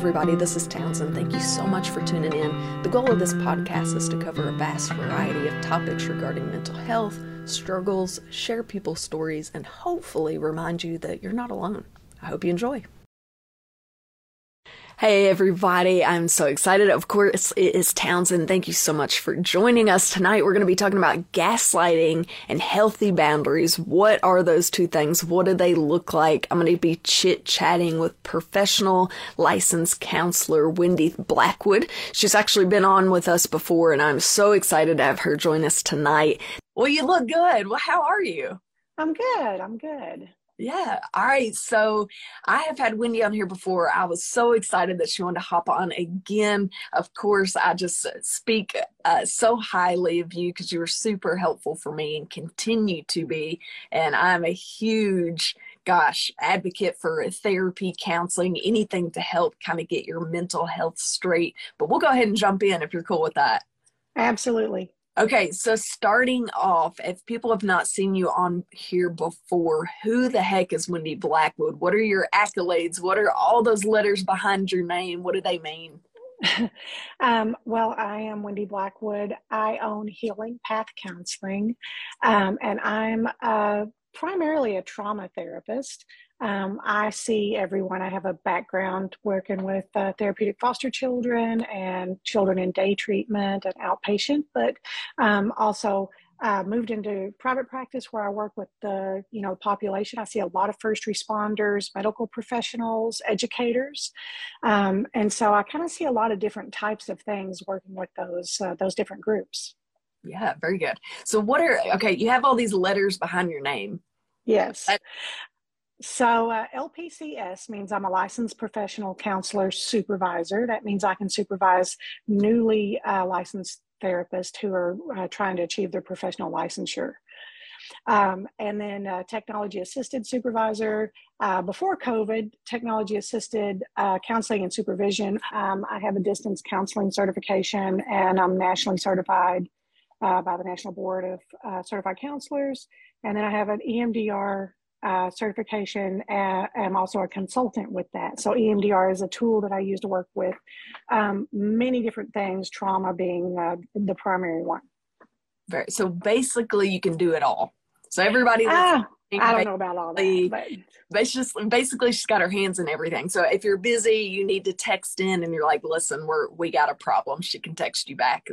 Everybody, this is Townsend. Thank you so much for tuning in. The goal of this podcast is to cover a vast variety of topics regarding mental health, struggles, share people's stories, and hopefully remind you that you're not alone. I hope you enjoy. Hey everybody, I'm so excited. Of course, it is Townsend. Thank you so much for joining us tonight. We're going to be talking about gaslighting and healthy boundaries. What are those two things? What do they look like? I'm going to be chit chatting with professional licensed counselor Wendy Blackwood. She's actually been on with us before and I'm so excited to have her join us tonight. Well, you look good. Well, how are you? I'm good. I'm good. Yeah. All right. So I have had Wendy on here before. I was so excited that she wanted to hop on again. Of course, I just uh, speak uh, so highly of you because you were super helpful for me and continue to be. And I'm a huge, gosh, advocate for therapy, counseling, anything to help kind of get your mental health straight. But we'll go ahead and jump in if you're cool with that. Absolutely. Okay, so starting off, if people have not seen you on here before, who the heck is Wendy Blackwood? What are your accolades? What are all those letters behind your name? What do they mean? um, well, I am Wendy Blackwood. I own Healing Path Counseling, um, and I'm uh, primarily a trauma therapist. Um, I see everyone. I have a background working with uh, therapeutic foster children and children in day treatment and outpatient, but um, also uh, moved into private practice where I work with the you know population. I see a lot of first responders, medical professionals, educators, um, and so I kind of see a lot of different types of things working with those uh, those different groups. Yeah, very good. So, what are okay? You have all these letters behind your name. Yes. So, uh, LPCS means I'm a licensed professional counselor supervisor. That means I can supervise newly uh, licensed therapists who are uh, trying to achieve their professional licensure. Um, and then uh, technology assisted supervisor. Uh, before COVID, technology assisted uh, counseling and supervision. Um, I have a distance counseling certification and I'm nationally certified by the National Board of Certified Counselors. And then I have an EMDR uh, certification and I'm also a consultant with that. So EMDR is a tool that I use to work with um, many different things, trauma being uh, the primary one. Very, so basically, you can do it all. So everybody. Ah, I don't know about all that, but. but just basically she's got her hands in everything. So if you're busy, you need to text in, and you're like, "Listen, we're we got a problem." She can text you back,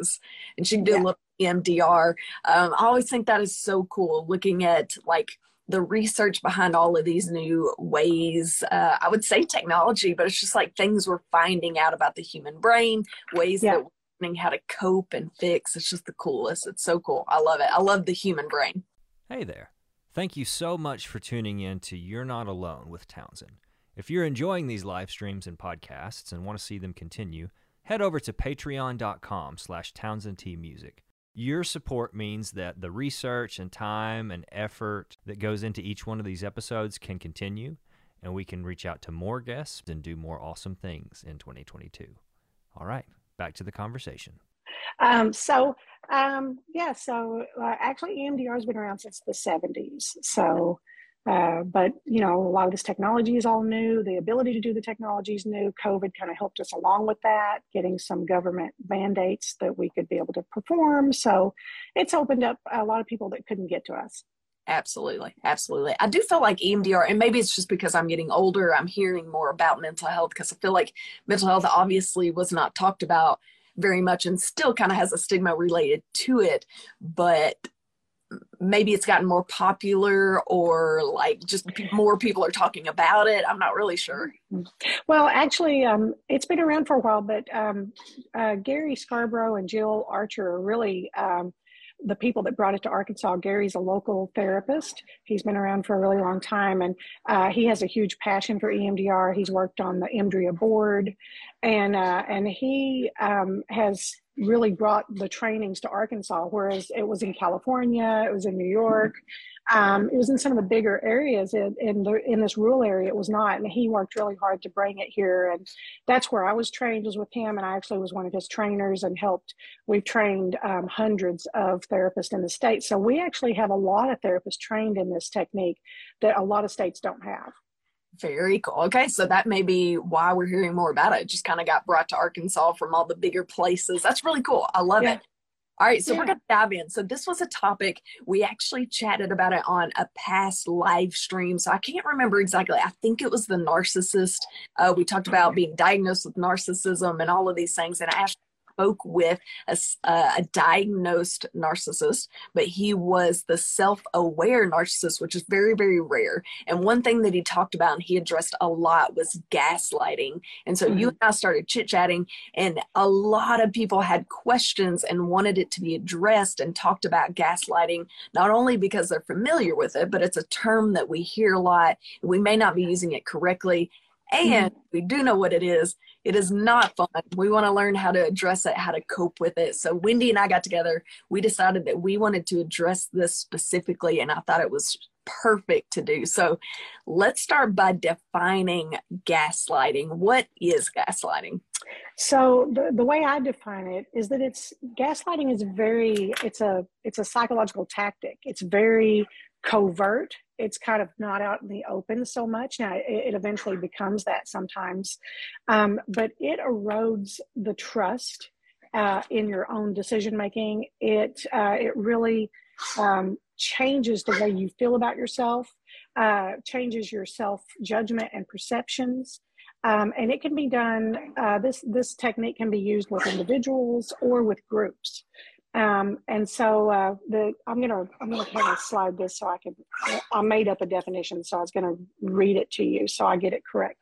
and she can do yeah. a little EMDR. Um, I always think that is so cool. Looking at like the research behind all of these new ways uh, i would say technology but it's just like things we're finding out about the human brain ways yeah. that we're learning how to cope and fix. It's just the coolest. It's so cool. I love it. I love the human brain. Hey there. Thank you so much for tuning in to you're not alone with townsend. If you're enjoying these live streams and podcasts and want to see them continue head over to patreon.com slash townsendtmusic your support means that the research and time and effort that goes into each one of these episodes can continue, and we can reach out to more guests and do more awesome things in 2022. All right, back to the conversation. Um, so, um, yeah, so uh, actually, EMDR has been around since the 70s. So, uh, but you know, a lot of this technology is all new. The ability to do the technology is new. COVID kind of helped us along with that, getting some government mandates that we could be able to perform. So it's opened up a lot of people that couldn't get to us. Absolutely, absolutely. I do feel like EMDR, and maybe it's just because I'm getting older. I'm hearing more about mental health because I feel like mental health obviously was not talked about very much and still kind of has a stigma related to it. But maybe it's gotten more popular or like just more people are talking about it. I'm not really sure. Well actually um, it's been around for a while but um, uh, gary scarborough and jill archer are really um, the people that brought it to arkansas. Gary's a local therapist. He's been around for a really long time and uh, he has a huge passion for emdr he's worked on the emdria board and uh, and he um, has really brought the trainings to Arkansas, whereas it was in California, it was in New York, um, it was in some of the bigger areas. In, in, the, in this rural area, it was not, and he worked really hard to bring it here. And that's where I was trained was with him, and I actually was one of his trainers and helped. We've trained um, hundreds of therapists in the state, so we actually have a lot of therapists trained in this technique that a lot of states don't have. Very cool. Okay, so that may be why we're hearing more about it. it just kind of got brought to Arkansas from all the bigger places. That's really cool. I love yeah. it. All right, so yeah. we're going to dive in. So this was a topic we actually chatted about it on a past live stream. So I can't remember exactly. I think it was the narcissist. Uh, we talked about being diagnosed with narcissism and all of these things. And I asked spoke with a, a diagnosed narcissist, but he was the self aware narcissist, which is very, very rare. And one thing that he talked about and he addressed a lot was gaslighting. And so mm-hmm. you and I started chit chatting, and a lot of people had questions and wanted it to be addressed and talked about gaslighting, not only because they're familiar with it, but it's a term that we hear a lot. We may not be using it correctly. And mm-hmm. we do know what it is. It is not fun. We want to learn how to address it, how to cope with it. So Wendy and I got together. We decided that we wanted to address this specifically, and I thought it was perfect to do. So let's start by defining gaslighting. What is gaslighting? So the, the way I define it is that it's gaslighting is very it's a it's a psychological tactic. It's very covert it's kind of not out in the open so much. Now it, it eventually becomes that sometimes. Um, but it erodes the trust uh, in your own decision making it uh, it really um, changes the way you feel about yourself uh, changes your self judgment and perceptions. Um, and it can be done uh, this this technique can be used with individuals or with groups um, and so uh, the I'm gonna I'm gonna kind of slide this so I can I made up a definition so I was gonna read it to you so I get it correct.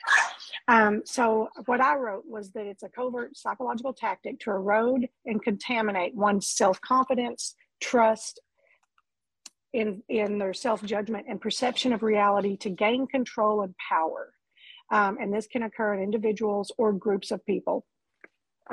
Um, so what I wrote was that it's a covert psychological tactic to erode and contaminate one's self confidence, trust, in in their self judgment and perception of reality to gain control and power. Um, and this can occur in individuals or groups of people.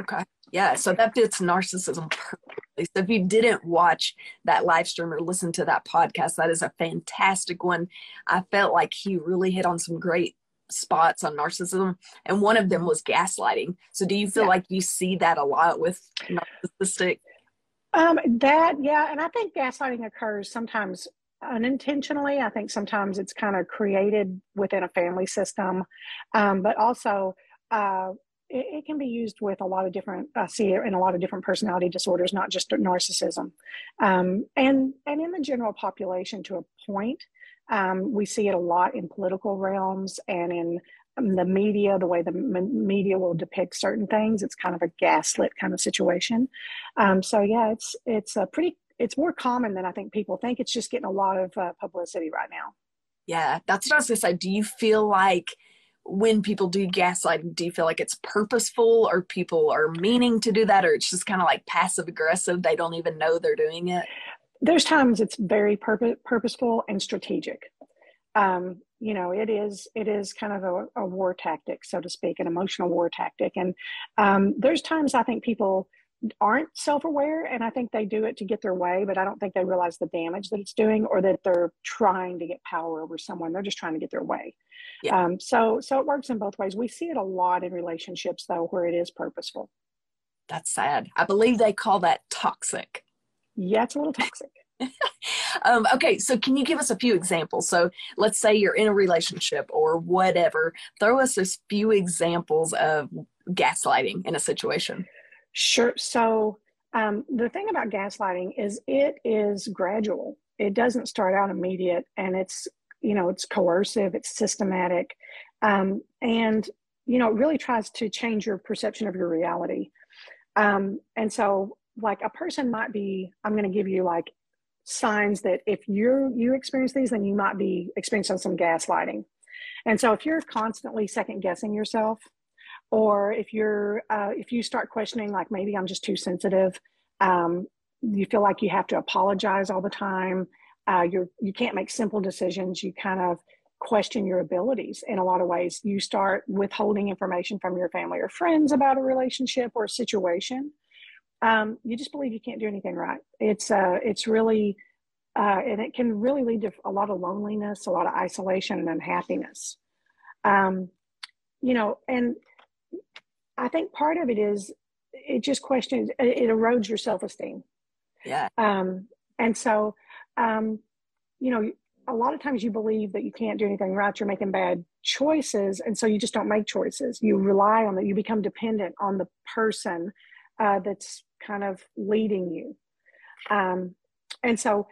Okay. Yeah. So that fits narcissism perfectly. So if you didn't watch that live stream or listen to that podcast, that is a fantastic one. I felt like he really hit on some great spots on narcissism, and one of them was gaslighting. So do you feel yeah. like you see that a lot with narcissistic? Um, that yeah, and I think gaslighting occurs sometimes unintentionally. I think sometimes it's kind of created within a family system, um, but also uh, it, it, can be used with a lot of different I see it in a lot of different personality disorders, not just narcissism, um, and and in the general population to a point. Um, we see it a lot in political realms and in um, the media, the way the media will depict certain things. It's kind of a gaslit kind of situation. Um, so yeah, it's it's a pretty it's more common than I think people think. It's just getting a lot of uh, publicity right now. Yeah, that's what I was gonna say. Do you feel like when people do gaslighting, do you feel like it's purposeful or people are meaning to do that or it's just kind of like passive aggressive? They don't even know they're doing it? There's times it's very purpose, purposeful and strategic. Um, you know, it is it is kind of a, a, war tactic, so to speak, an emotional war tactic. And um, there's times I think people aren't self-aware and i think they do it to get their way but i don't think they realize the damage that it's doing or that they're trying to get power over someone they're just trying to get their way yeah. um, so so it works in both ways we see it a lot in relationships though where it is purposeful that's sad i believe they call that toxic yeah it's a little toxic um, okay, so can you give us a few examples? So let's say you're in a relationship or whatever. Throw us a few examples of gaslighting in a situation. Sure. So um, the thing about gaslighting is it is gradual. It doesn't start out immediate, and it's you know it's coercive, it's systematic, um, and you know it really tries to change your perception of your reality. Um, and so, like a person might be, I'm going to give you like signs that if you you experience these, then you might be experiencing some gaslighting. And so, if you're constantly second guessing yourself, or if you're uh, if you start questioning like maybe i'm just too sensitive um, you feel like you have to apologize all the time uh, you're you can't make simple decisions you kind of question your abilities in a lot of ways. You start withholding information from your family or friends about a relationship or a situation. Um, you just believe you can't do anything right. It's uh, it's really uh, and it can really lead to a lot of loneliness a lot of isolation and unhappiness. Um, you know and I think part of it is it just questions it erodes your self esteem. Yeah. Um, and so, um, you know, a lot of times you believe that you can't do anything right, you're making bad choices, and so you just don't make choices. You rely on that, you become dependent on the person uh, that's kind of leading you. Um, and so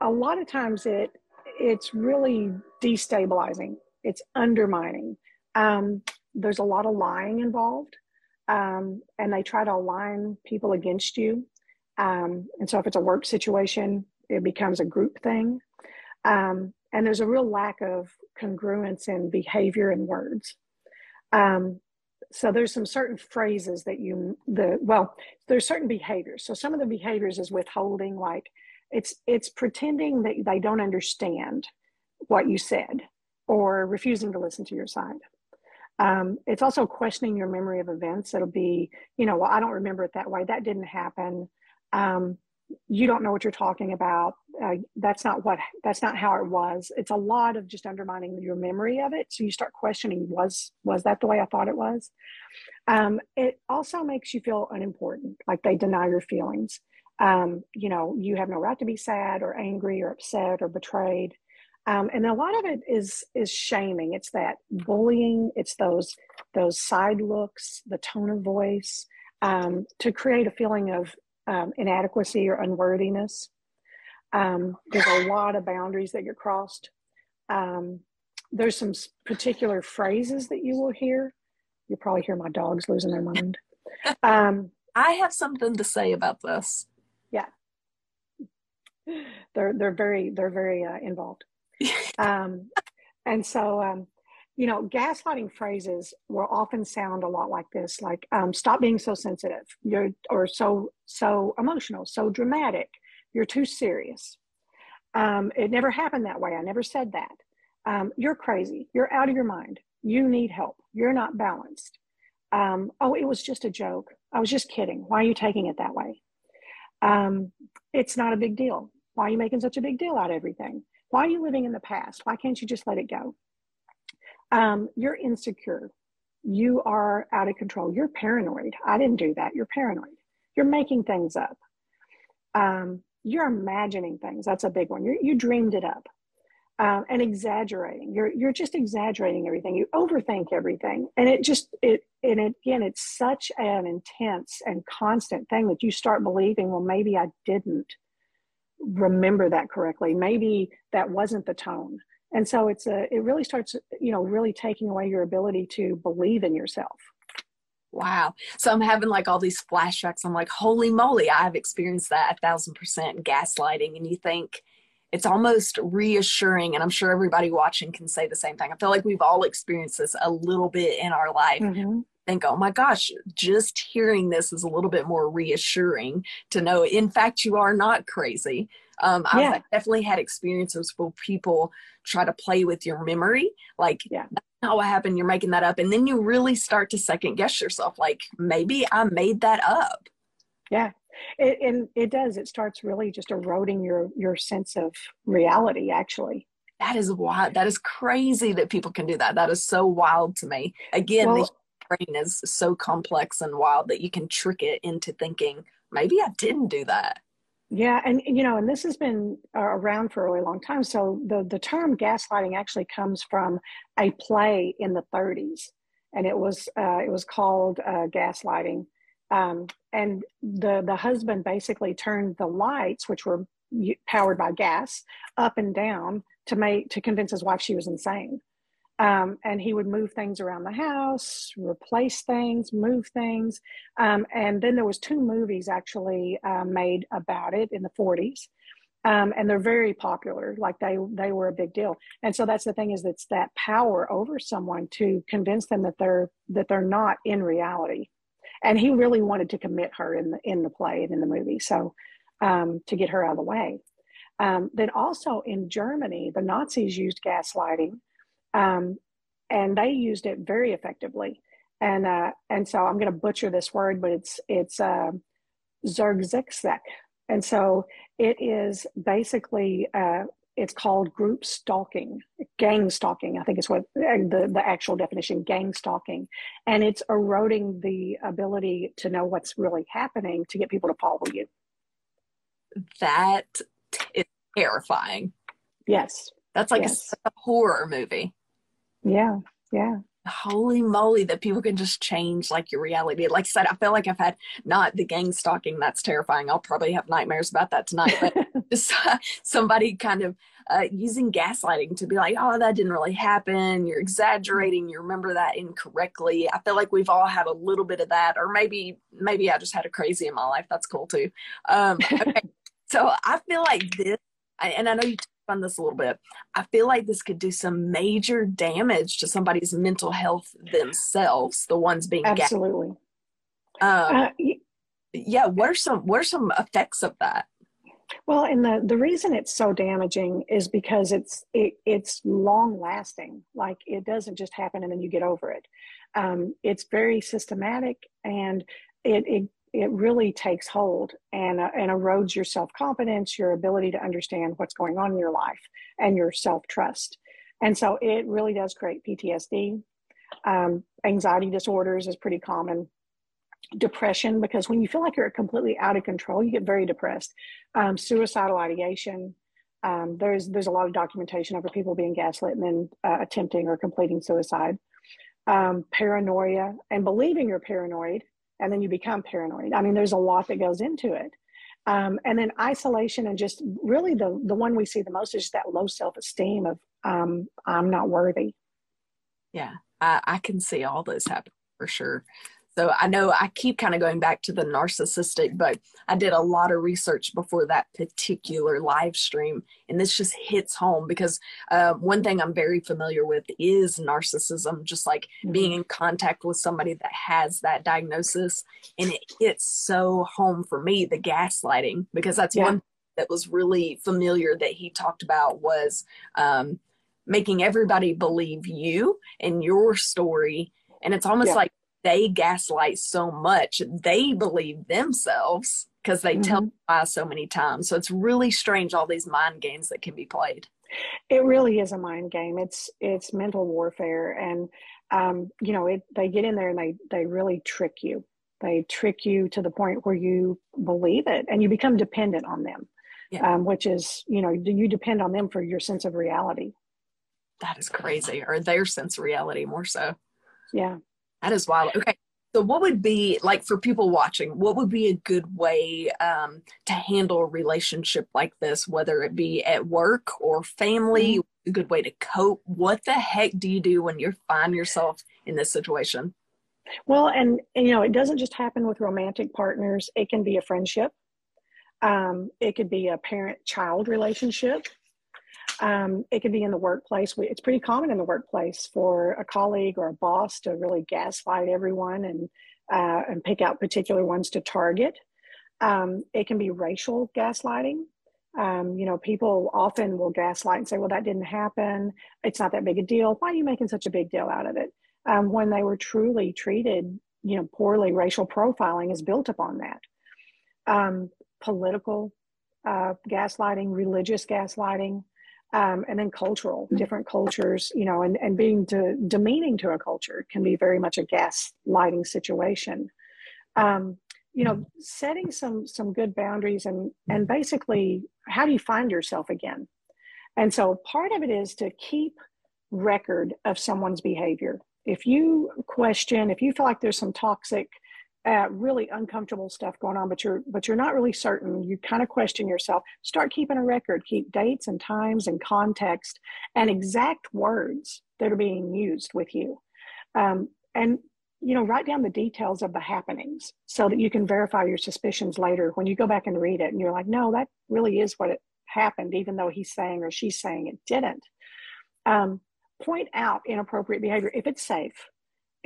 a lot of times it it's really destabilizing, it's undermining. Um, there's a lot of lying involved, um, and they try to align people against you. Um, and so if it's a work situation, it becomes a group thing. Um, and there's a real lack of congruence in behavior and words. Um, so there's some certain phrases that you the well there's certain behaviors so some of the behaviors is withholding like it's it's pretending that they don't understand what you said or refusing to listen to your side um, it's also questioning your memory of events. It'll be you know well i don't remember it that way. That didn't happen. Um, you don't know what you're talking about. Uh, that's not what that's not how it was. It's a lot of just undermining your memory of it. So you start questioning was was that the way i thought it was? Um, it also makes you feel unimportant like they deny your feelings. Um, you know you have no right to be sad or angry or upset or betrayed um, and a lot of it is is shaming it's that bullying it's those those side looks the tone of voice um, to create a feeling of um, inadequacy or unworthiness. Um, there's a lot of boundaries that get crossed. Um, there's some particular phrases that you will hear. You'll probably hear my dogs losing their mind. Um, I have something to say about this. Yeah, they're they're very they're very uh, involved, um, and so um, you know, gaslighting phrases will often sound a lot like this, like um, "stop being so sensitive," you're or so so emotional, so dramatic. You're too serious. Um, it never happened that way. I never said that. Um, you're crazy. You're out of your mind. You need help. You're not balanced. Um, oh, it was just a joke. I was just kidding. Why are you taking it that way? It's not a big deal. Why are you making such a big deal out of everything? Why are you living in the past? Why can't you just let it go? Um, you're insecure. You are out of control. You're paranoid. I didn't do that. You're paranoid. You're making things up. Um, you're imagining things. That's a big one. You're, you dreamed it up. Um, and exaggerating. You're you're just exaggerating everything. You overthink everything, and it just it and it, again, it's such an intense and constant thing that you start believing. Well, maybe I didn't remember that correctly. Maybe that wasn't the tone. And so it's a it really starts you know really taking away your ability to believe in yourself. Wow. So i'm having like all these flashbacks. I'm like holy moly i've experienced that a thousand percent gaslighting. And you think it's almost reassuring and i'm sure everybody watching can say the same thing. I feel like we've all experienced this a little bit in our life. Mm-hmm. Think oh my gosh just hearing this is a little bit more reassuring to know in fact you are not crazy um, I've definitely had experiences where people try to play with your memory. Like, yeah. that's not what happened. You're making that up. And then you really start to second guess yourself. Like, maybe I made that up. Yeah. It, and it does. It starts really just eroding your, your sense of reality, actually. That is wild. That is crazy that people can do that. That is so wild to me. Again, well, the brain is so complex and wild that you can trick it into thinking, maybe I didn't do that. Yeah, and you know, and this has been uh, around for a really long time. So the the term gaslighting actually comes from a play in the 30s, and it was uh, it was called uh, gaslighting. Um, and the the husband basically turned the lights, which were powered by gas, up and down to make to convince his wife she was insane. Um, and he would move things around the house, replace things, move things. Um, and then there was two movies actually uh, made about it in the 40s. Um, and they're very popular like they they were a big deal. And so that's the thing is it's that power over someone to convince them that they're that they're not in reality. And he really wanted to commit her in the in the play and in the movie. So um, to get her out of the way. Um, then also in germany the nazis used gaslighting um, and they used it very effectively. And uh, and so I'm going to butcher this word, but it's it's uh, and so it is basically uh, it's called group stalking, gang stalking. I think is what the the actual definition, gang stalking, and it's eroding the ability to know what's really happening to get people to follow you. That is terrifying. Yes, That's like yes. a, a horror movie. Yeah, yeah. Holy moly that people can just change like your reality. Like i said i feel like i've had not the gang stalking that's terrifying. I'll probably have nightmares about that tonight but just uh, somebody kind of uh, using gaslighting to be like oh that didn't really happen. You're exaggerating. You remember that incorrectly. I feel like we've all had a little bit of that or maybe maybe i just had a crazy in my life. That's cool too. Um, okay. so i feel like this and i know you on this a little bit. I feel like this could do some major damage to somebody's mental health themselves, the ones being absolutely. Um, uh, yeah, what are some what are some effects of that? Well, and the the reason it's so damaging is because it's it, it's long lasting. Like it doesn't just happen and then you get over it. Um, it's very systematic and it, it it really takes hold and, uh, and erodes your self confidence, your ability to understand what's going on in your life, and your self trust. And so it really does create PTSD. Um, anxiety disorders is pretty common. Depression, because when you feel like you're completely out of control, you get very depressed. Um, suicidal ideation. Um, there's there's a lot of documentation over people being gaslit and then uh, attempting or completing suicide. Um, paranoia and believing you're paranoid and then you become paranoid. I mean, there's a lot that goes into it. Um, and then isolation and just really the the one we see the most is that low self esteem of um, I'm not worthy. Yeah, I, I can see all those happen for sure. So I know I keep kind of going back to the narcissistic, but I did a lot of research before that particular live stream. And this just hits home because uh, one thing I'm very familiar with is narcissism, just like mm-hmm. being in contact with somebody that has that diagnosis. And it hits so home for me, the gaslighting, because that's yeah. one that was really familiar that he talked about was um, making everybody believe you and your story. And it's almost yeah. like they gaslight so much they believe themselves because they mm-hmm. tell lies so many times. So it's really strange all these mind games that can be played. It really is a mind game. It's it's mental warfare and um, you know it, they get in there and they they really trick you. They trick you to the point where you believe it and you become dependent on them yeah. um, which is you know do you depend on them for your sense of reality. That is crazy or their sense of reality more so. Yeah that is wild. Okay. So, what would be like for people watching? What would be a good way um, to handle a relationship like this, whether it be at work or family? Mm-hmm. A good way to cope. What the heck do you do when you find yourself in this situation? Well, and, and you know, it doesn't just happen with romantic partners. It can be a friendship. Um, it could be a parent-child relationship. Um, it can be in the workplace. It's pretty common in the workplace for a colleague or a boss to really gaslight everyone and uh, and pick out particular ones to target. Um, it can be racial gaslighting. Um, you know, people often will gaslight and say, "Well, that didn't happen. It's not that big a deal. Why are you making such a big deal out of it?" Um, when they were truly treated, you know, poorly. Racial profiling is built upon that. Um, political uh, gaslighting, religious gaslighting um, and then cultural different cultures you know and, and being de- demeaning to a culture can be very much a gaslighting situation. Um, you know setting some some good boundaries and and basically how do you find yourself again? And so part of it is to keep record of someone's behavior. If you question if you feel like there's some toxic uh, really uncomfortable stuff going on, but you're but you're not really certain. You kind of question yourself. Start keeping a record. Keep dates and times and context and exact words that are being used with you, um, and you know write down the details of the happenings so that you can verify your suspicions later when you go back and read it and you're like, no, that really is what it happened, even though he's saying or she's saying it didn't. Um, point out inappropriate behavior if it's safe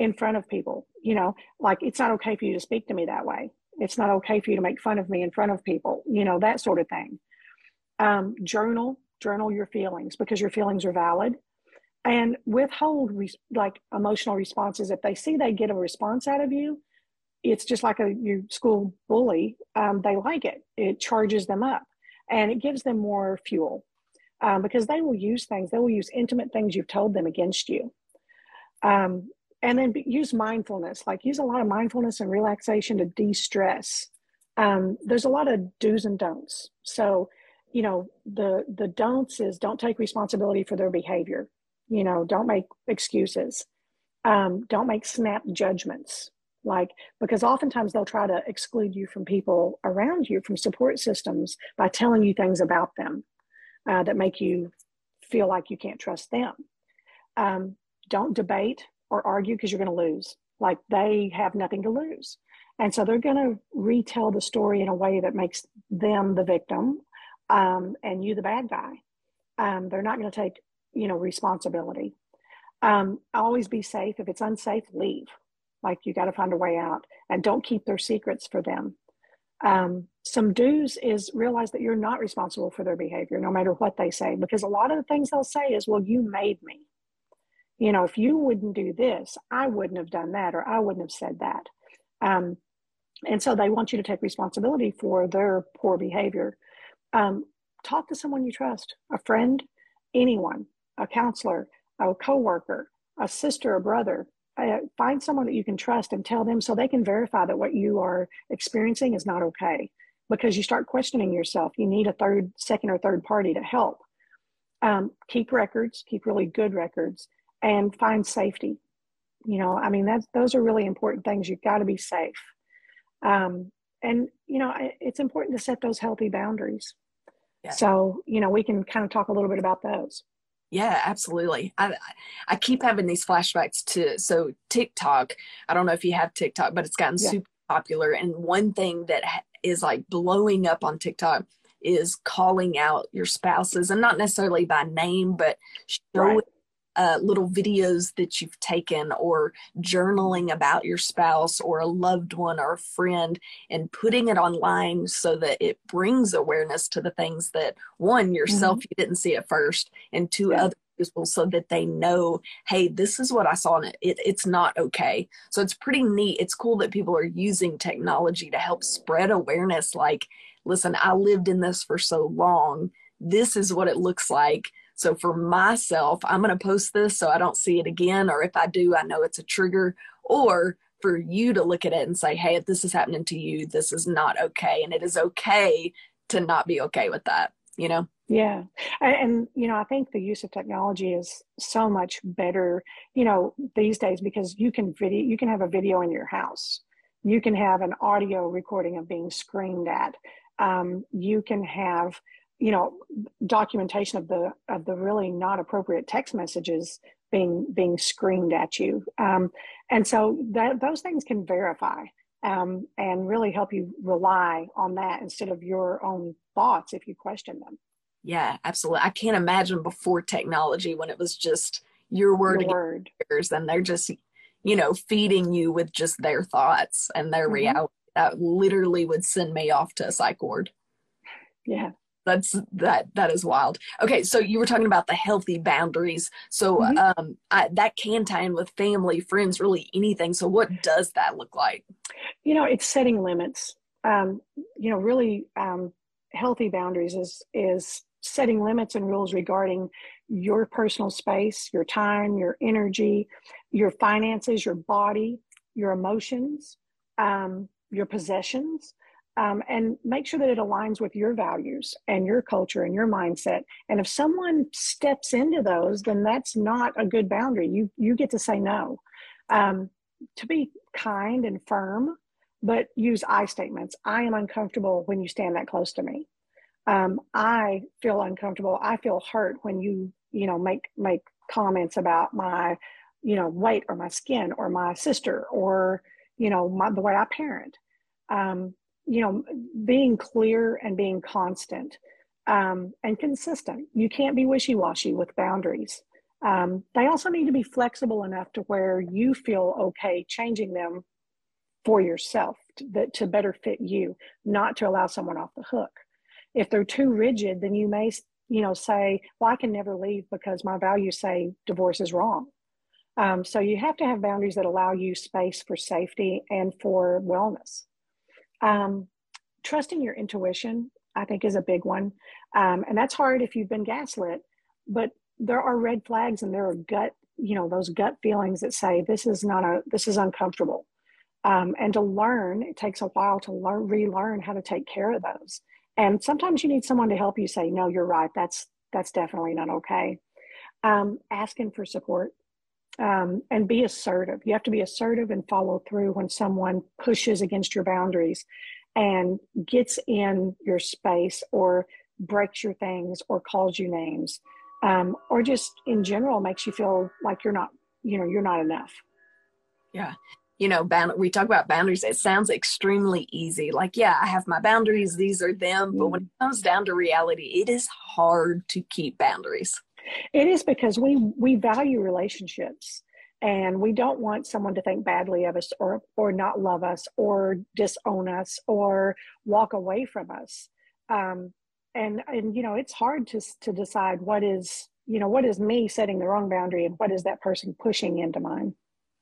in front of people. You know, like it's not okay for you to speak to me that way. It's not okay for you to make fun of me in front of people. You know, that sort of thing. Um, journal, journal your feelings because your feelings are valid. And withhold re- like emotional responses. If they see they get a response out of you, it's just like a your school bully. Um, they like it. It charges them up, and it gives them more fuel um, because they will use things. They will use intimate things you've told them against you. Um, and then use mindfulness like use a lot of mindfulness and relaxation to de-stress um, there's a lot of do's and don'ts so you know, the the don'ts is don't take responsibility for their behavior. You know, don't make excuses. Um, don't make snap judgments. Like because oftentimes they'll try to exclude you from people around you, from support systems, by telling you things about them uh, that make you feel like you can't trust them. Um, don't debate or argue because you're going to lose. Like they have nothing to lose. And so they're going to retell the story in a way that makes them the victim um, and you the bad guy. Um, they're not going to take, you know, responsibility. Um, always be safe. If it's unsafe, leave. Like you got to find a way out and don't keep their secrets for them. Um, some do's is realize that you're not responsible for their behavior, no matter what they say, because a lot of the things they'll say is, well, you made me. You know, if you wouldn't do this, I wouldn't have done that, or I wouldn't have said that. Um, and so they want you to take responsibility for their poor behavior. Um, talk to someone you trust, a friend, anyone, a counselor, a coworker, a sister, a brother. Uh, find someone that you can trust and tell them so they can verify that what you are experiencing is not okay. Because you start questioning yourself, you need a third, second, or third party to help. Um, keep records, keep really good records, and find safety. You know, I mean, that's those are really important things. You've got to be safe. Um, and you know, it's important to set those healthy boundaries. Yeah. So, you know, we can kind of talk a little bit about those. Yeah, absolutely. I I keep having these flashbacks to so TikTok. I don't know if you have TikTok, but it's gotten yeah. super popular. And one thing that is like blowing up on TikTok is calling out your spouses, and not necessarily by name, but showing right uh, little videos that you've taken or journaling about your spouse or a loved one or a friend and putting it online so that it brings awareness to the things that one yourself mm-hmm. you didn't see at first and two yeah. other people so that they know hey this is what i saw and it, it, it's not okay so it's pretty neat it's cool that people are using technology to help spread awareness like listen i lived in this for so long this is what it looks like so for myself, I'm going to post this so I don't see it again. Or if I do, I know it's a trigger. Or for you to look at it and say, hey, if this is happening to you, this is not okay. And it is okay to not be okay with that, you know? Yeah. And, you know, I think the use of technology is so much better, you know, these days because you can video, you can have a video in your house. You can have an audio recording of being screamed at. Um, you can have you know documentation of the of the really not appropriate text messages being being screamed at you. Um, and so that those things can verify um, and really help you rely on that instead of your own thoughts if you question them. Yeah absolutely. I can't imagine before technology when it was just your word, your word. Yours, and they're just you know feeding you with just their thoughts and their mm-hmm. reality. That literally would send me off to a psych ward. Yeah that's that that is wild. Okay so you were talking about the healthy boundaries. So mm-hmm. um I, that can tie in with family friends really anything. So what does that look like? You know it's setting limits. Um you know really um healthy boundaries is is setting limits and rules regarding your personal space your time your energy your finances your body your emotions um, your possessions um, and make sure that it aligns with your values and your culture and your mindset. And if someone steps into those, then that's not a good boundary. You you get to say no. Um, to be kind and firm, but use I statements. I am uncomfortable when you stand that close to me. Um, I feel uncomfortable. I feel hurt when you you know make make comments about my you know weight or my skin or my sister or you know my, the way I parent. Um, you know, being clear and being constant um, and consistent. You can't be wishy washy with boundaries. Um, they also need to be flexible enough to where you feel okay changing them for yourself to, to better fit you, not to allow someone off the hook. If they're too rigid, then you may, you know, say, "Well, I can never leave because my values say divorce is wrong." Um, so you have to have boundaries that allow you space for safety and for wellness. Um, trusting your intuition, I think, is a big one. Um, and that's hard if you've been gaslit, but there are red flags and there are gut, you know, those gut feelings that say this is not a, this is uncomfortable. Um, and to learn, it takes a while to learn, relearn how to take care of those And sometimes you need someone to help you say, no, you're right. That's, that's definitely not okay. Um, asking for support um, and be assertive. You have to be assertive and follow through when someone pushes against your boundaries and gets in your space or breaks your things or calls you names um, or just in general makes you feel like you're not you know you're not enough. Yeah. You know bound- we talk about boundaries it sounds extremely easy. Like yeah i have my boundaries these are them but when it comes down to reality it is hard to keep boundaries it is because we we value relationships and we don't want someone to think badly of us or or not love us or disown us or walk away from us. Um, and and you know it's hard to to decide what is you know what is me setting the wrong boundary and what is that person pushing into mine.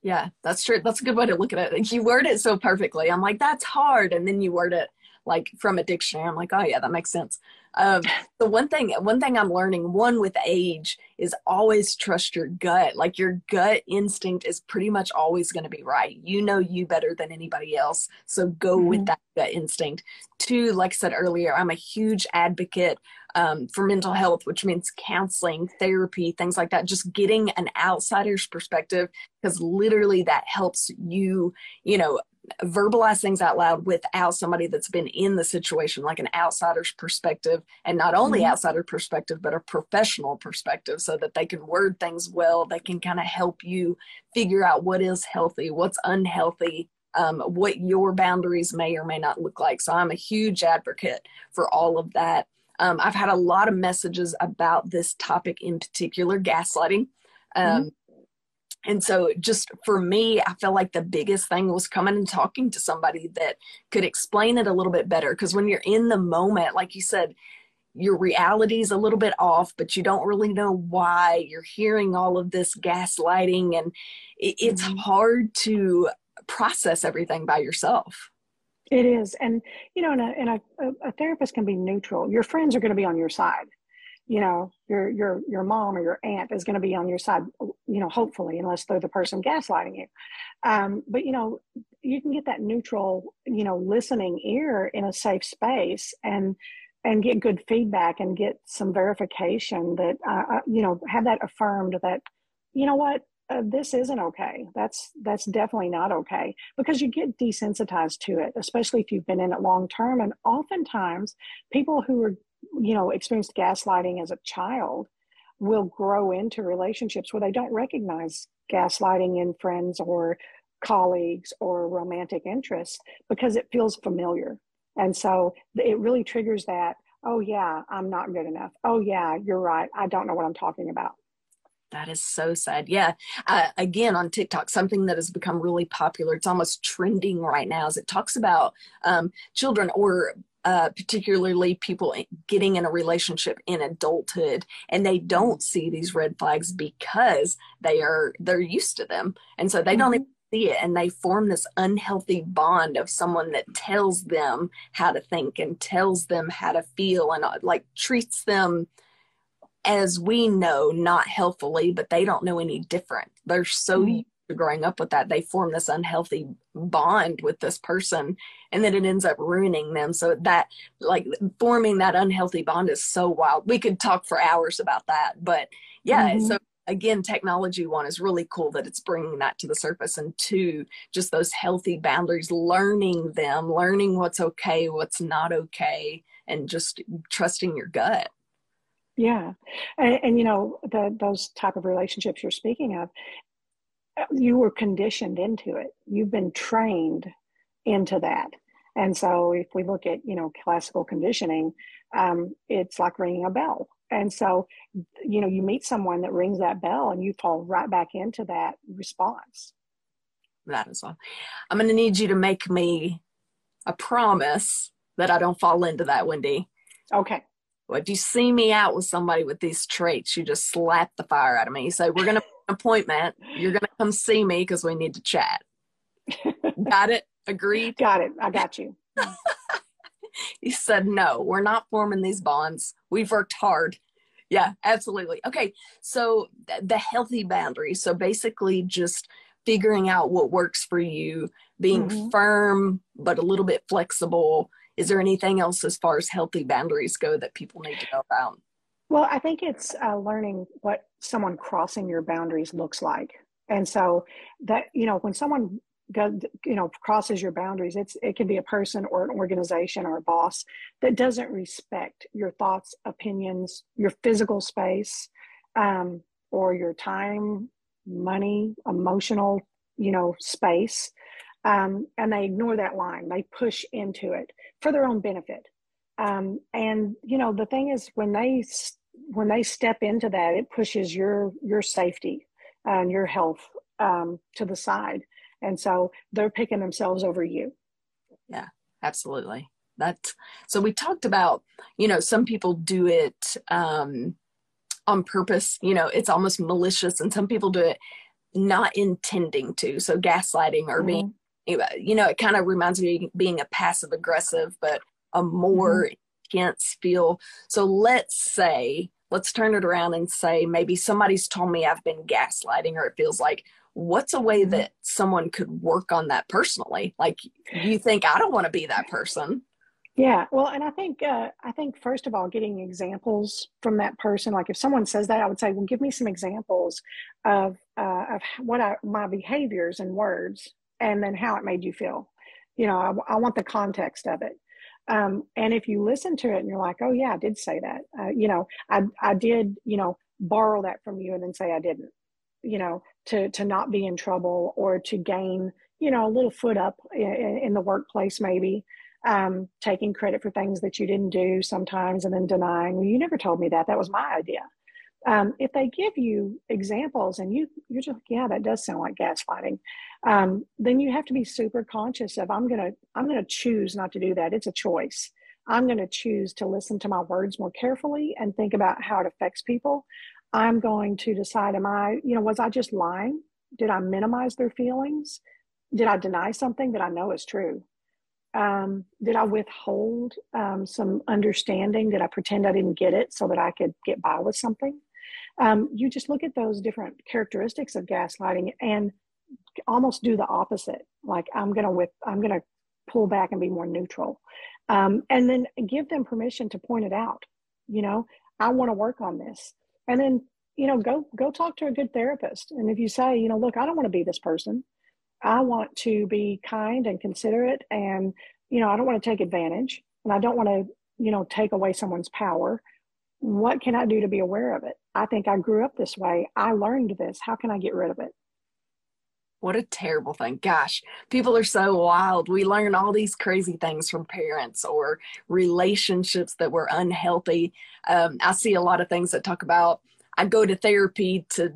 Yeah that's true. That's a good way to look at it. You word it so perfectly. I'm like that's hard. And then you word it like from a dictionary. I'm like oh yeah that makes sense um, the one thing, one thing I'm learning, one with age, is always trust your gut. Like your gut instinct is pretty much always going to be right. You know you better than anybody else, so go mm-hmm. with that gut instinct. Two, like I said earlier, I'm a huge advocate um, for mental health, which means counseling, therapy, things like that. Just getting an outsider's perspective, because literally that helps you, you know, verbalize things out loud without somebody that's been in the situation, like an outsider's perspective, and not only mm-hmm. outsider perspective, but a professional perspective, so that they can word things well. They can kind of help you figure out what is healthy, what's unhealthy, um, what your boundaries may or may not look like. So I'm a huge advocate for all of that. Um, I've had a lot of messages about this topic in particular, gaslighting. Um, mm-hmm. And so, just for me, I felt like the biggest thing was coming and talking to somebody that could explain it a little bit better. Because when you're in the moment, like you said, your reality is a little bit off, but you don't really know why. You're hearing all of this gaslighting, and it, it's mm-hmm. hard to process everything by yourself. It is, and you know, and, a, and a, a therapist can be neutral. Your friends are going to be on your side you know your your your mom or your aunt is going to be on your side you know hopefully unless they're the person gaslighting you. Um, but you know you can get that neutral you know listening ear in a safe space and and get good feedback and get some verification that uh, uh you know have that affirmed that you know what uh, this isn't okay. That's that's definitely not okay. Because you get desensitized to it especially if you've been in it long term. And oftentimes people who are you know, experienced gaslighting as a child will grow into relationships where they don't recognize gaslighting in friends or colleagues or romantic interests because it feels familiar. And so it really triggers that, oh, yeah, I'm not good enough. Oh, yeah, you're right. I don't know what I'm talking about. That is so sad. Yeah. Uh, again, on TikTok, something that has become really popular, it's almost trending right now, is it talks about um, children or uh, particularly people getting in a relationship in adulthood and they don't see these red flags because they are they're used to them. And so they mm-hmm. don't even see it and they form this unhealthy bond of someone that tells them how to think and tells them how to feel and uh, like treats them as we know not healthfully but they don't know any different. They're so mm-hmm. growing up with that. They form this unhealthy bond with this person and then it ends up ruining them. So that like forming that unhealthy bond is so wild. We could talk for hours about that but yeah mm-hmm. so again technology one is really cool that it's bringing that to the surface. And two just those healthy boundaries learning them learning what's okay what's not okay and just trusting your gut. Yeah. And, and, you know the, those type of relationships you're speaking of you were conditioned into it. You've been trained into that. And so if we look at, you know, classical conditioning, um, it's like ringing a bell. And so, you know, you meet someone that rings that bell and you fall right back into that response. That is all. I'm going to need you to make me a promise that I don't fall into that, Wendy. Okay. Well, if you see me out with somebody with these traits, you just slap the fire out of me. You say, we're going to appointment. You're going to come see me because we need to chat. got it? Agreed? Got it. I got you. he said, No, we're not forming these bonds. We've worked hard. Yeah, absolutely. Okay. So the healthy boundaries. So basically, just figuring out what works for you, being mm-hmm. firm, but a little bit flexible, is there anything else as far as healthy boundaries go that people need to know about? Well, I think it's uh, learning what someone crossing your boundaries looks like. And so that, you know, when someone you know, crosses your boundaries, it's, it can be a person or an organization or a boss that doesn't respect your thoughts, opinions, your physical space, um, or your time, money, emotional, you know, space. Um, and they ignore that line. They push into it for their own benefit. Um, and you know, the thing is, when they when they step into that, it pushes your your safety and your health um, to the side, and so they're picking themselves over you. Yeah, absolutely. That's so. We talked about, you know, some people do it um, on purpose. You know, it's almost malicious, and some people do it not intending to. So gaslighting or mm-hmm. being, you know, it kind of reminds me of being a passive aggressive, but a more mm-hmm. Intense feel. So let's say, let's turn it around and say maybe somebody's told me I've been gaslighting, or it feels like what's a way mm-hmm. that someone could work on that personally? Like you think I don't want to be that person. Yeah, well, and I think uh, I think first of all, getting examples from that person. Like if someone says that, I would say, well, give me some examples of uh, of what I, my behaviors and words, and then how it made you feel. You know, I, I want the context of it. Um, and if you listen to it and you're like, oh yeah, I did say that. Uh, you know, I I did. You know, borrow that from you and then say I didn't. You know, to to not be in trouble or to gain you know a little foot up in, in the workplace maybe um, taking credit for things that you didn't do sometimes and then denying, well, you never told me that. That was my idea. Um, if they give you examples and you you're just yeah that does sound like gaslighting um, then you have to be super conscious of i'm gonna i'm gonna choose not to do that. It's a choice. I'm gonna choose to listen to my words more carefully and think about how it affects people. I'm going to decide am i you know was i just lying? Did i minimize their feelings? Did i deny something that i know is true? Um, did I withhold um, some understanding? Did I pretend I didn't get it so that I could get by with something? Um, you just look at those different characteristics of gaslighting and almost do the opposite. Like I'm gonna with I'm gonna pull back and be more neutral, um, and then give them permission to point it out. You know, I want to work on this, and then you know go go talk to a good therapist. And if you say, you know, look, I don't want to be this person. I want to be kind and considerate and, you know, I don't want to take advantage and I don't want to, you know, take away someone's power. What can I do to be aware of it? I think I grew up this way. I learned this. How can I get rid of it? What a terrible thing. Gosh, people are so wild. We learn all these crazy things from parents or relationships that were unhealthy. Um, I see a lot of things that talk about I go to therapy to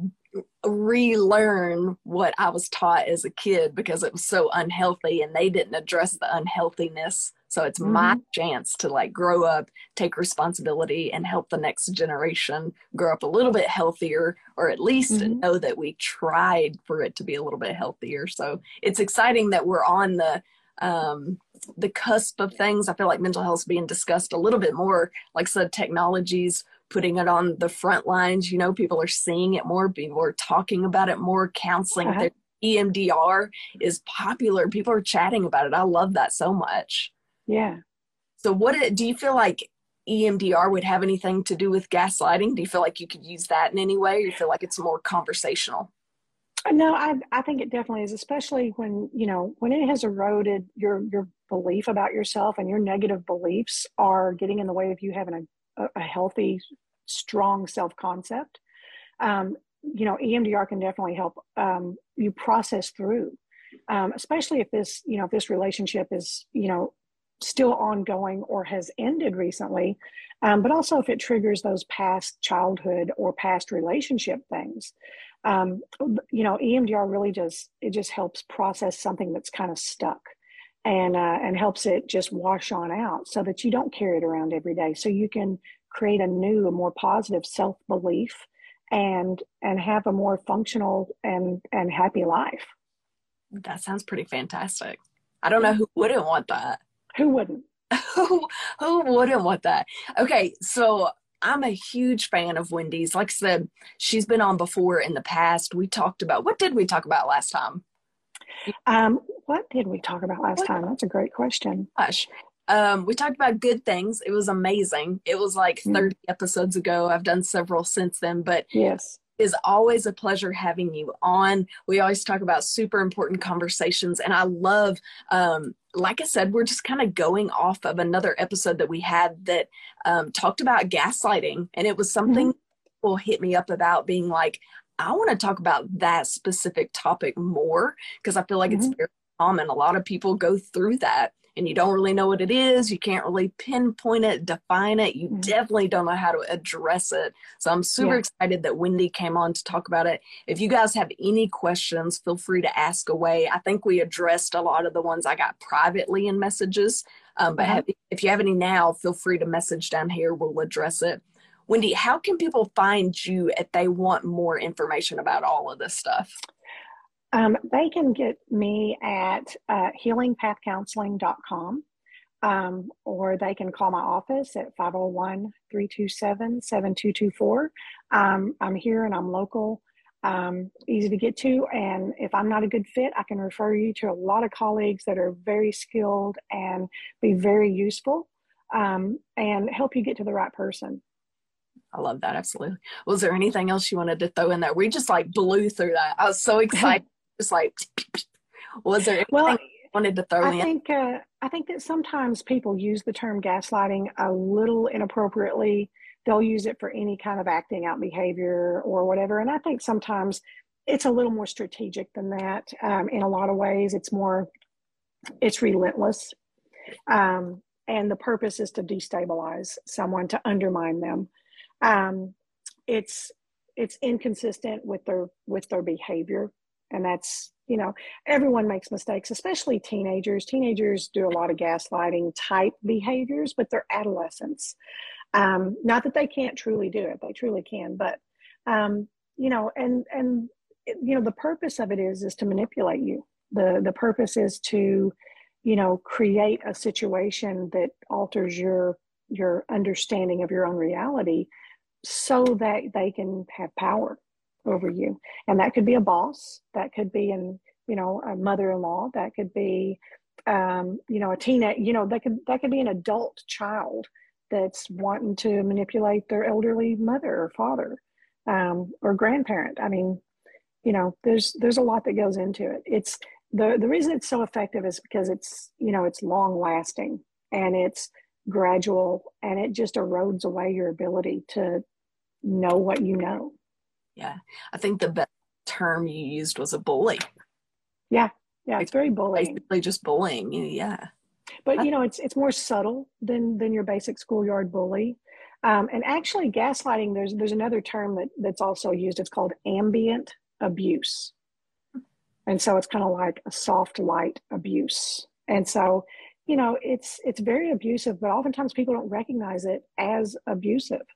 relearn what I was taught as a kid because it was so unhealthy and they didn't address the unhealthiness. So it's mm-hmm. my chance to like grow up, take responsibility, and help the next generation grow up a little bit healthier, or at least mm-hmm. know that we tried for it to be a little bit healthier. So it's exciting that we're on the um, the cusp of things. I feel like mental health is being discussed a little bit more. Like I said, technologies putting it on the front lines. You know, people are seeing it more, people are talking about it more, counseling. Uh-huh. EMDR is popular. People are chatting about it. I love that so much. Yeah. So, what do you feel like EMDR would have anything to do with gaslighting? Do you feel like you could use that in any way, or you feel like it's more conversational? No, I I think it definitely is, especially when you know when it has eroded your your belief about yourself and your negative beliefs are getting in the way of you having a, a healthy strong self concept, um, you know, EMDR can definitely help um, you process through, um, especially if this, you know, if this relationship is, you know, still ongoing or has ended recently, um, but also if it triggers those past childhood or past relationship things. Um, you know, EMDR really just it just helps process something that's kind of stuck and uh, and helps it just wash on out so that you don't carry it around every day so you can create a new, a more positive self belief, and and have a more functional and and happy life. That sounds pretty fantastic. I don't know who wouldn't want that. Who wouldn't? who who wouldn't want that? Okay, so I'm a huge fan of Wendy's. Like I said, she's been on before in the past. We talked about what did we talk about last time? Um, what did we talk about last time? That's a great question. Gosh, Um, we talked about good things. It was amazing. It was like Mm. 30 episodes ago. I've done several since then, but Yes. is always a pleasure having you on. We always talk about super important conversations, and I love, um, like I said, we're just kind of going off of another episode that we had that um, talked about gaslighting, and it was something people hit me up about being like, I want to talk about that specific topic more because I feel like it's very common. A lot of people go through that and you don't really know what it is. You can't really pinpoint it, define it. You Mhm. definitely don't know how to address it. So I'm super Yeah. excited that Wendy came on to talk about it. If you guys have any questions, feel free to ask away. I think we addressed a lot of the ones I got privately in messages. Um, but Uh-huh. have, if you have any now, feel free to message down here. We'll address it. Wendy, how can people find you if they want more information about all of this stuff? Um, they can get me at uh, healingpathcounseling.com um, or they can call my office at 501 327 7224. Um, I'm here and I'm local, um, easy to get to. And if I'm not a good fit, I can refer you to a lot of colleagues that are very skilled and be very useful um, and help you get to the right person. I love that. Absolutely. Was there anything else you wanted to throw in there? We just like blew through that. I was so excited. just like, was there anything Well, you wanted to throw I in? think uh, I think that sometimes people use the term gaslighting a little inappropriately. They'll use it for any kind of acting out behavior or whatever, and I think sometimes it's a little more strategic than that. Um, in a lot of ways, it's more it's relentless, um, and the purpose is to destabilize someone, to undermine them. Um, it's it's inconsistent with their with their behavior, and that's you know everyone makes mistakes, especially teenagers. Teenagers do a lot of gaslighting type behaviors, but they're adolescents. Um, not that they can't truly do it; they truly can. But um, you know, and and you know, the purpose of it is is to manipulate you. the The purpose is to, you know, create a situation that alters your your understanding of your own reality, so that they can have power over you. And that could be a boss. That could be an you know a mother-in-law. That could be um, you know a teenage. You know that could that could be an adult child that's wanting to manipulate their elderly mother or father um, or grandparent. I mean, you know, there's there's a lot that goes into it. It's the the reason it's so effective is because it's you know it's long lasting and it's gradual and it just erodes away your ability to know what you know. Yeah. I think the best term you used was a bully. Yeah, yeah, it's very bullying. Basically just bullying you. Yeah. but you know it's it's more subtle than than your basic schoolyard bully um, and actually gaslighting there's there's another term that that's also used it's called ambient abuse and so it's kind of like a soft light abuse and so you know it's it's very abusive but oftentimes people don't recognize it as abusive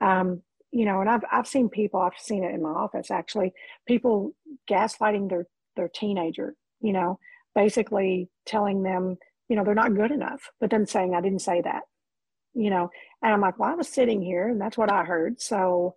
um, you know and i've i've seen people i've seen it in my office actually people gaslighting their their teenager you know basically telling them you know, they're not good enough, but then saying, I didn't say that, you know, and I'm like, well, I was sitting here and that's what I heard. So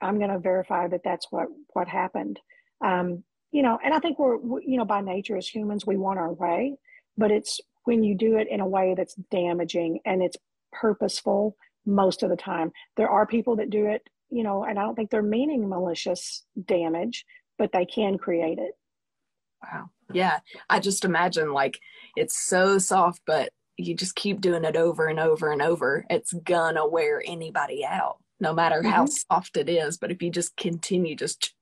I'm going to verify that that's what, what happened. Um, you know, and I think we're, you know, by nature as humans, we want our way, but it's when you do it in a way that's damaging and it's purposeful most of the time. There are people that do it, you know, and I don't think they're meaning malicious damage, but they can create it. Wow. Yeah. I just imagine like it's so soft, but you just keep doing it over and over and over. It's gonna wear anybody out, no matter mm-hmm. how soft it is. But if you just continue, just.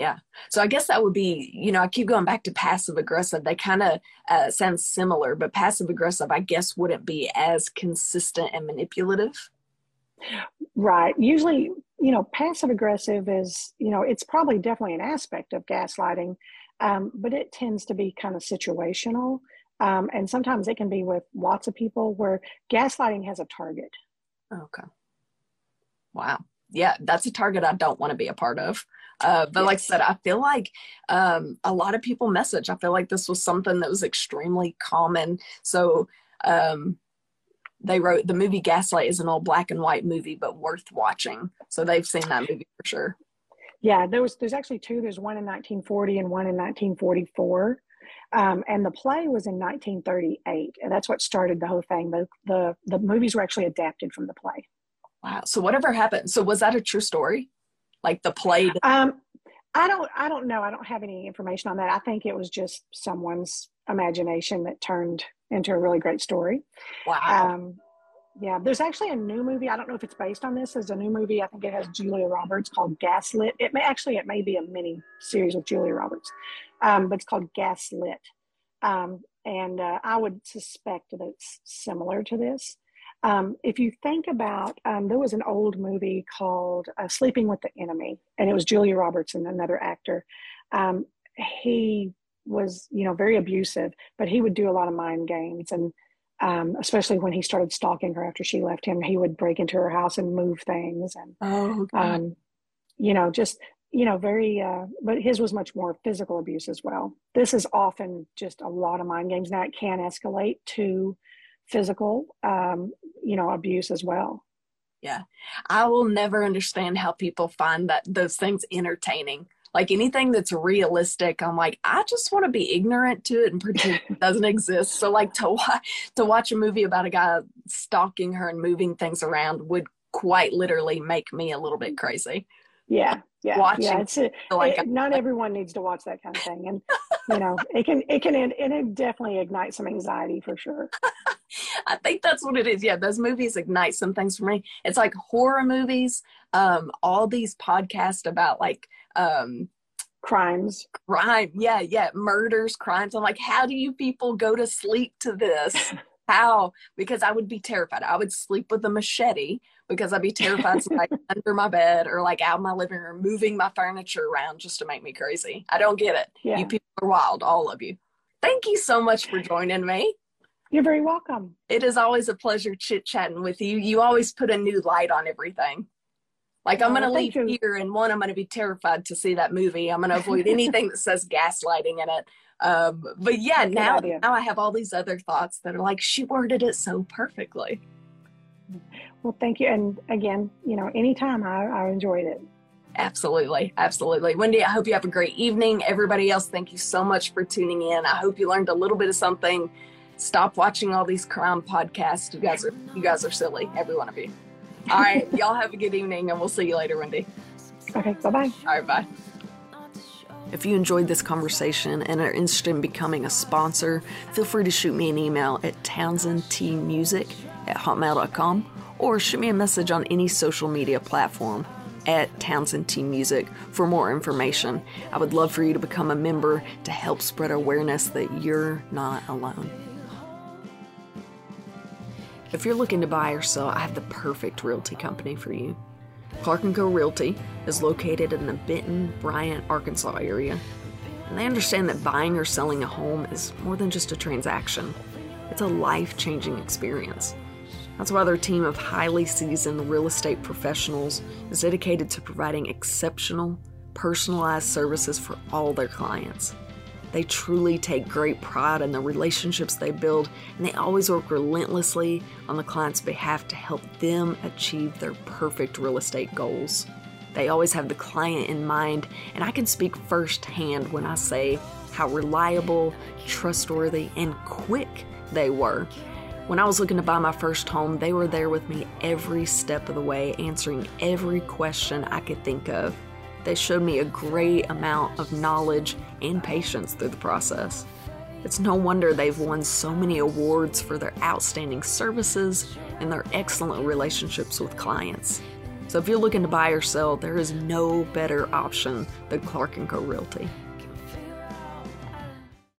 Yeah. So I guess that would be, you know, I keep going back to passive aggressive. They kind of uh, sound similar, but passive aggressive, I guess, wouldn't be as consistent and manipulative. Right. Usually, you know, passive aggressive is, you know, it's probably definitely an aspect of gaslighting, um, but it tends to be kind of situational. Um, and sometimes it can be with lots of people where gaslighting has a target. Okay. Wow. Yeah, that's a target I don't want to be a part of. Uh, but yes. like I said, I feel like um, a lot of people message. I feel like this was something that was extremely common. So, um, they wrote the movie Gaslight is an old black and white movie, but worth watching. So they've seen that movie for sure. Yeah, there was there's actually two. There's one in 1940 and one in 1944. Um, and the play was in 1938, and that's what started the whole thing. The, the the movies were actually adapted from the play. Wow. So whatever happened? So was that a true story? Like the play? Um, I don't I don't know. I don't have any information on that. I think it was just someone's imagination that turned into a really great story. Wow. Um, yeah, there's actually a new movie. I don't know if it's based on this. There's a new movie. I think it has Julia Roberts called Gaslit. It may actually it may be a mini series with Julia Roberts, um, but it's called Gaslit. Um, and uh, I would suspect that it's similar to this. Um, if you think about, um, there was an old movie called uh, Sleeping with the Enemy, and it was Julia Roberts and another actor. Um, he was, you know, very abusive, but he would do a lot of mind games, and um, especially when he started stalking her after she left him, he would break into her house and move things, and oh, um, you know, just you know, very. Uh, but his was much more physical abuse as well. This is often just a lot of mind games. Now it can escalate to physical, um, you know, abuse as well. Yeah. I will never understand how people find that those things entertaining. Like anything that's realistic, I'm like, I just want to be ignorant to it and pretend it doesn't exist. So like to watch to watch a movie about a guy stalking her and moving things around would quite literally make me a little bit crazy. Yeah, yeah, watching. Yeah, it's a, like it, not everyone needs to watch that kind of thing, and you know, it can it can and it definitely ignite some anxiety for sure. I think that's what it is. Yeah, those movies ignite some things for me. It's like horror movies. Um, all these podcasts about like um crimes crime yeah yeah murders crimes i'm like how do you people go to sleep to this how because i would be terrified i would sleep with a machete because I'd be terrified like under my bed or like out in my living room, moving my furniture around just to make me crazy. I don't get it. Yeah. You people are wild, all of you. Thank you so much for joining me. You're very welcome. It is always a pleasure chit chatting with you. You always put a new light on everything. Like I'm going to oh, leave you. here, and one, I'm going to be terrified to see that movie. I'm going to avoid anything that says gaslighting in it. Um, but yeah, Good now idea. now I have all these other thoughts that are like she worded it so perfectly. Well, thank you. And again, you know, anytime I, I enjoyed it. Absolutely. Absolutely. Wendy, I hope you have a great evening. Everybody else, thank you so much for tuning in. I hope you learned a little bit of something. Stop watching all these crime podcasts. You guys are you guys are silly, every one of you. All right. y'all have a good evening and we'll see you later, Wendy. Okay, bye-bye. All right, bye. If you enjoyed this conversation and are interested in becoming a sponsor, feel free to shoot me an email at townsendtmusic at hotmail.com or shoot me a message on any social media platform at Townsend T Music for more information. I would love for you to become a member to help spread awareness that you're not alone. If you're looking to buy or sell, I have the perfect realty company for you. Clark & Co. Realty is located in the Benton, Bryant, Arkansas area. And they understand that buying or selling a home is more than just a transaction. It's a life-changing experience. That's why their team of highly seasoned real estate professionals is dedicated to providing exceptional, personalized services for all their clients. They truly take great pride in the relationships they build, and they always work relentlessly on the client's behalf to help them achieve their perfect real estate goals. They always have the client in mind, and I can speak firsthand when I say how reliable, trustworthy, and quick they were when I was looking to buy my first home, they were there with me every step of the way, answering every question I could think of. They showed me a great amount of knowledge and patience through the process. It's no wonder they've won so many awards for their outstanding services and their excellent relationships with clients. So if you're looking to buy or sell, there is no better option than Clark & Co Realty.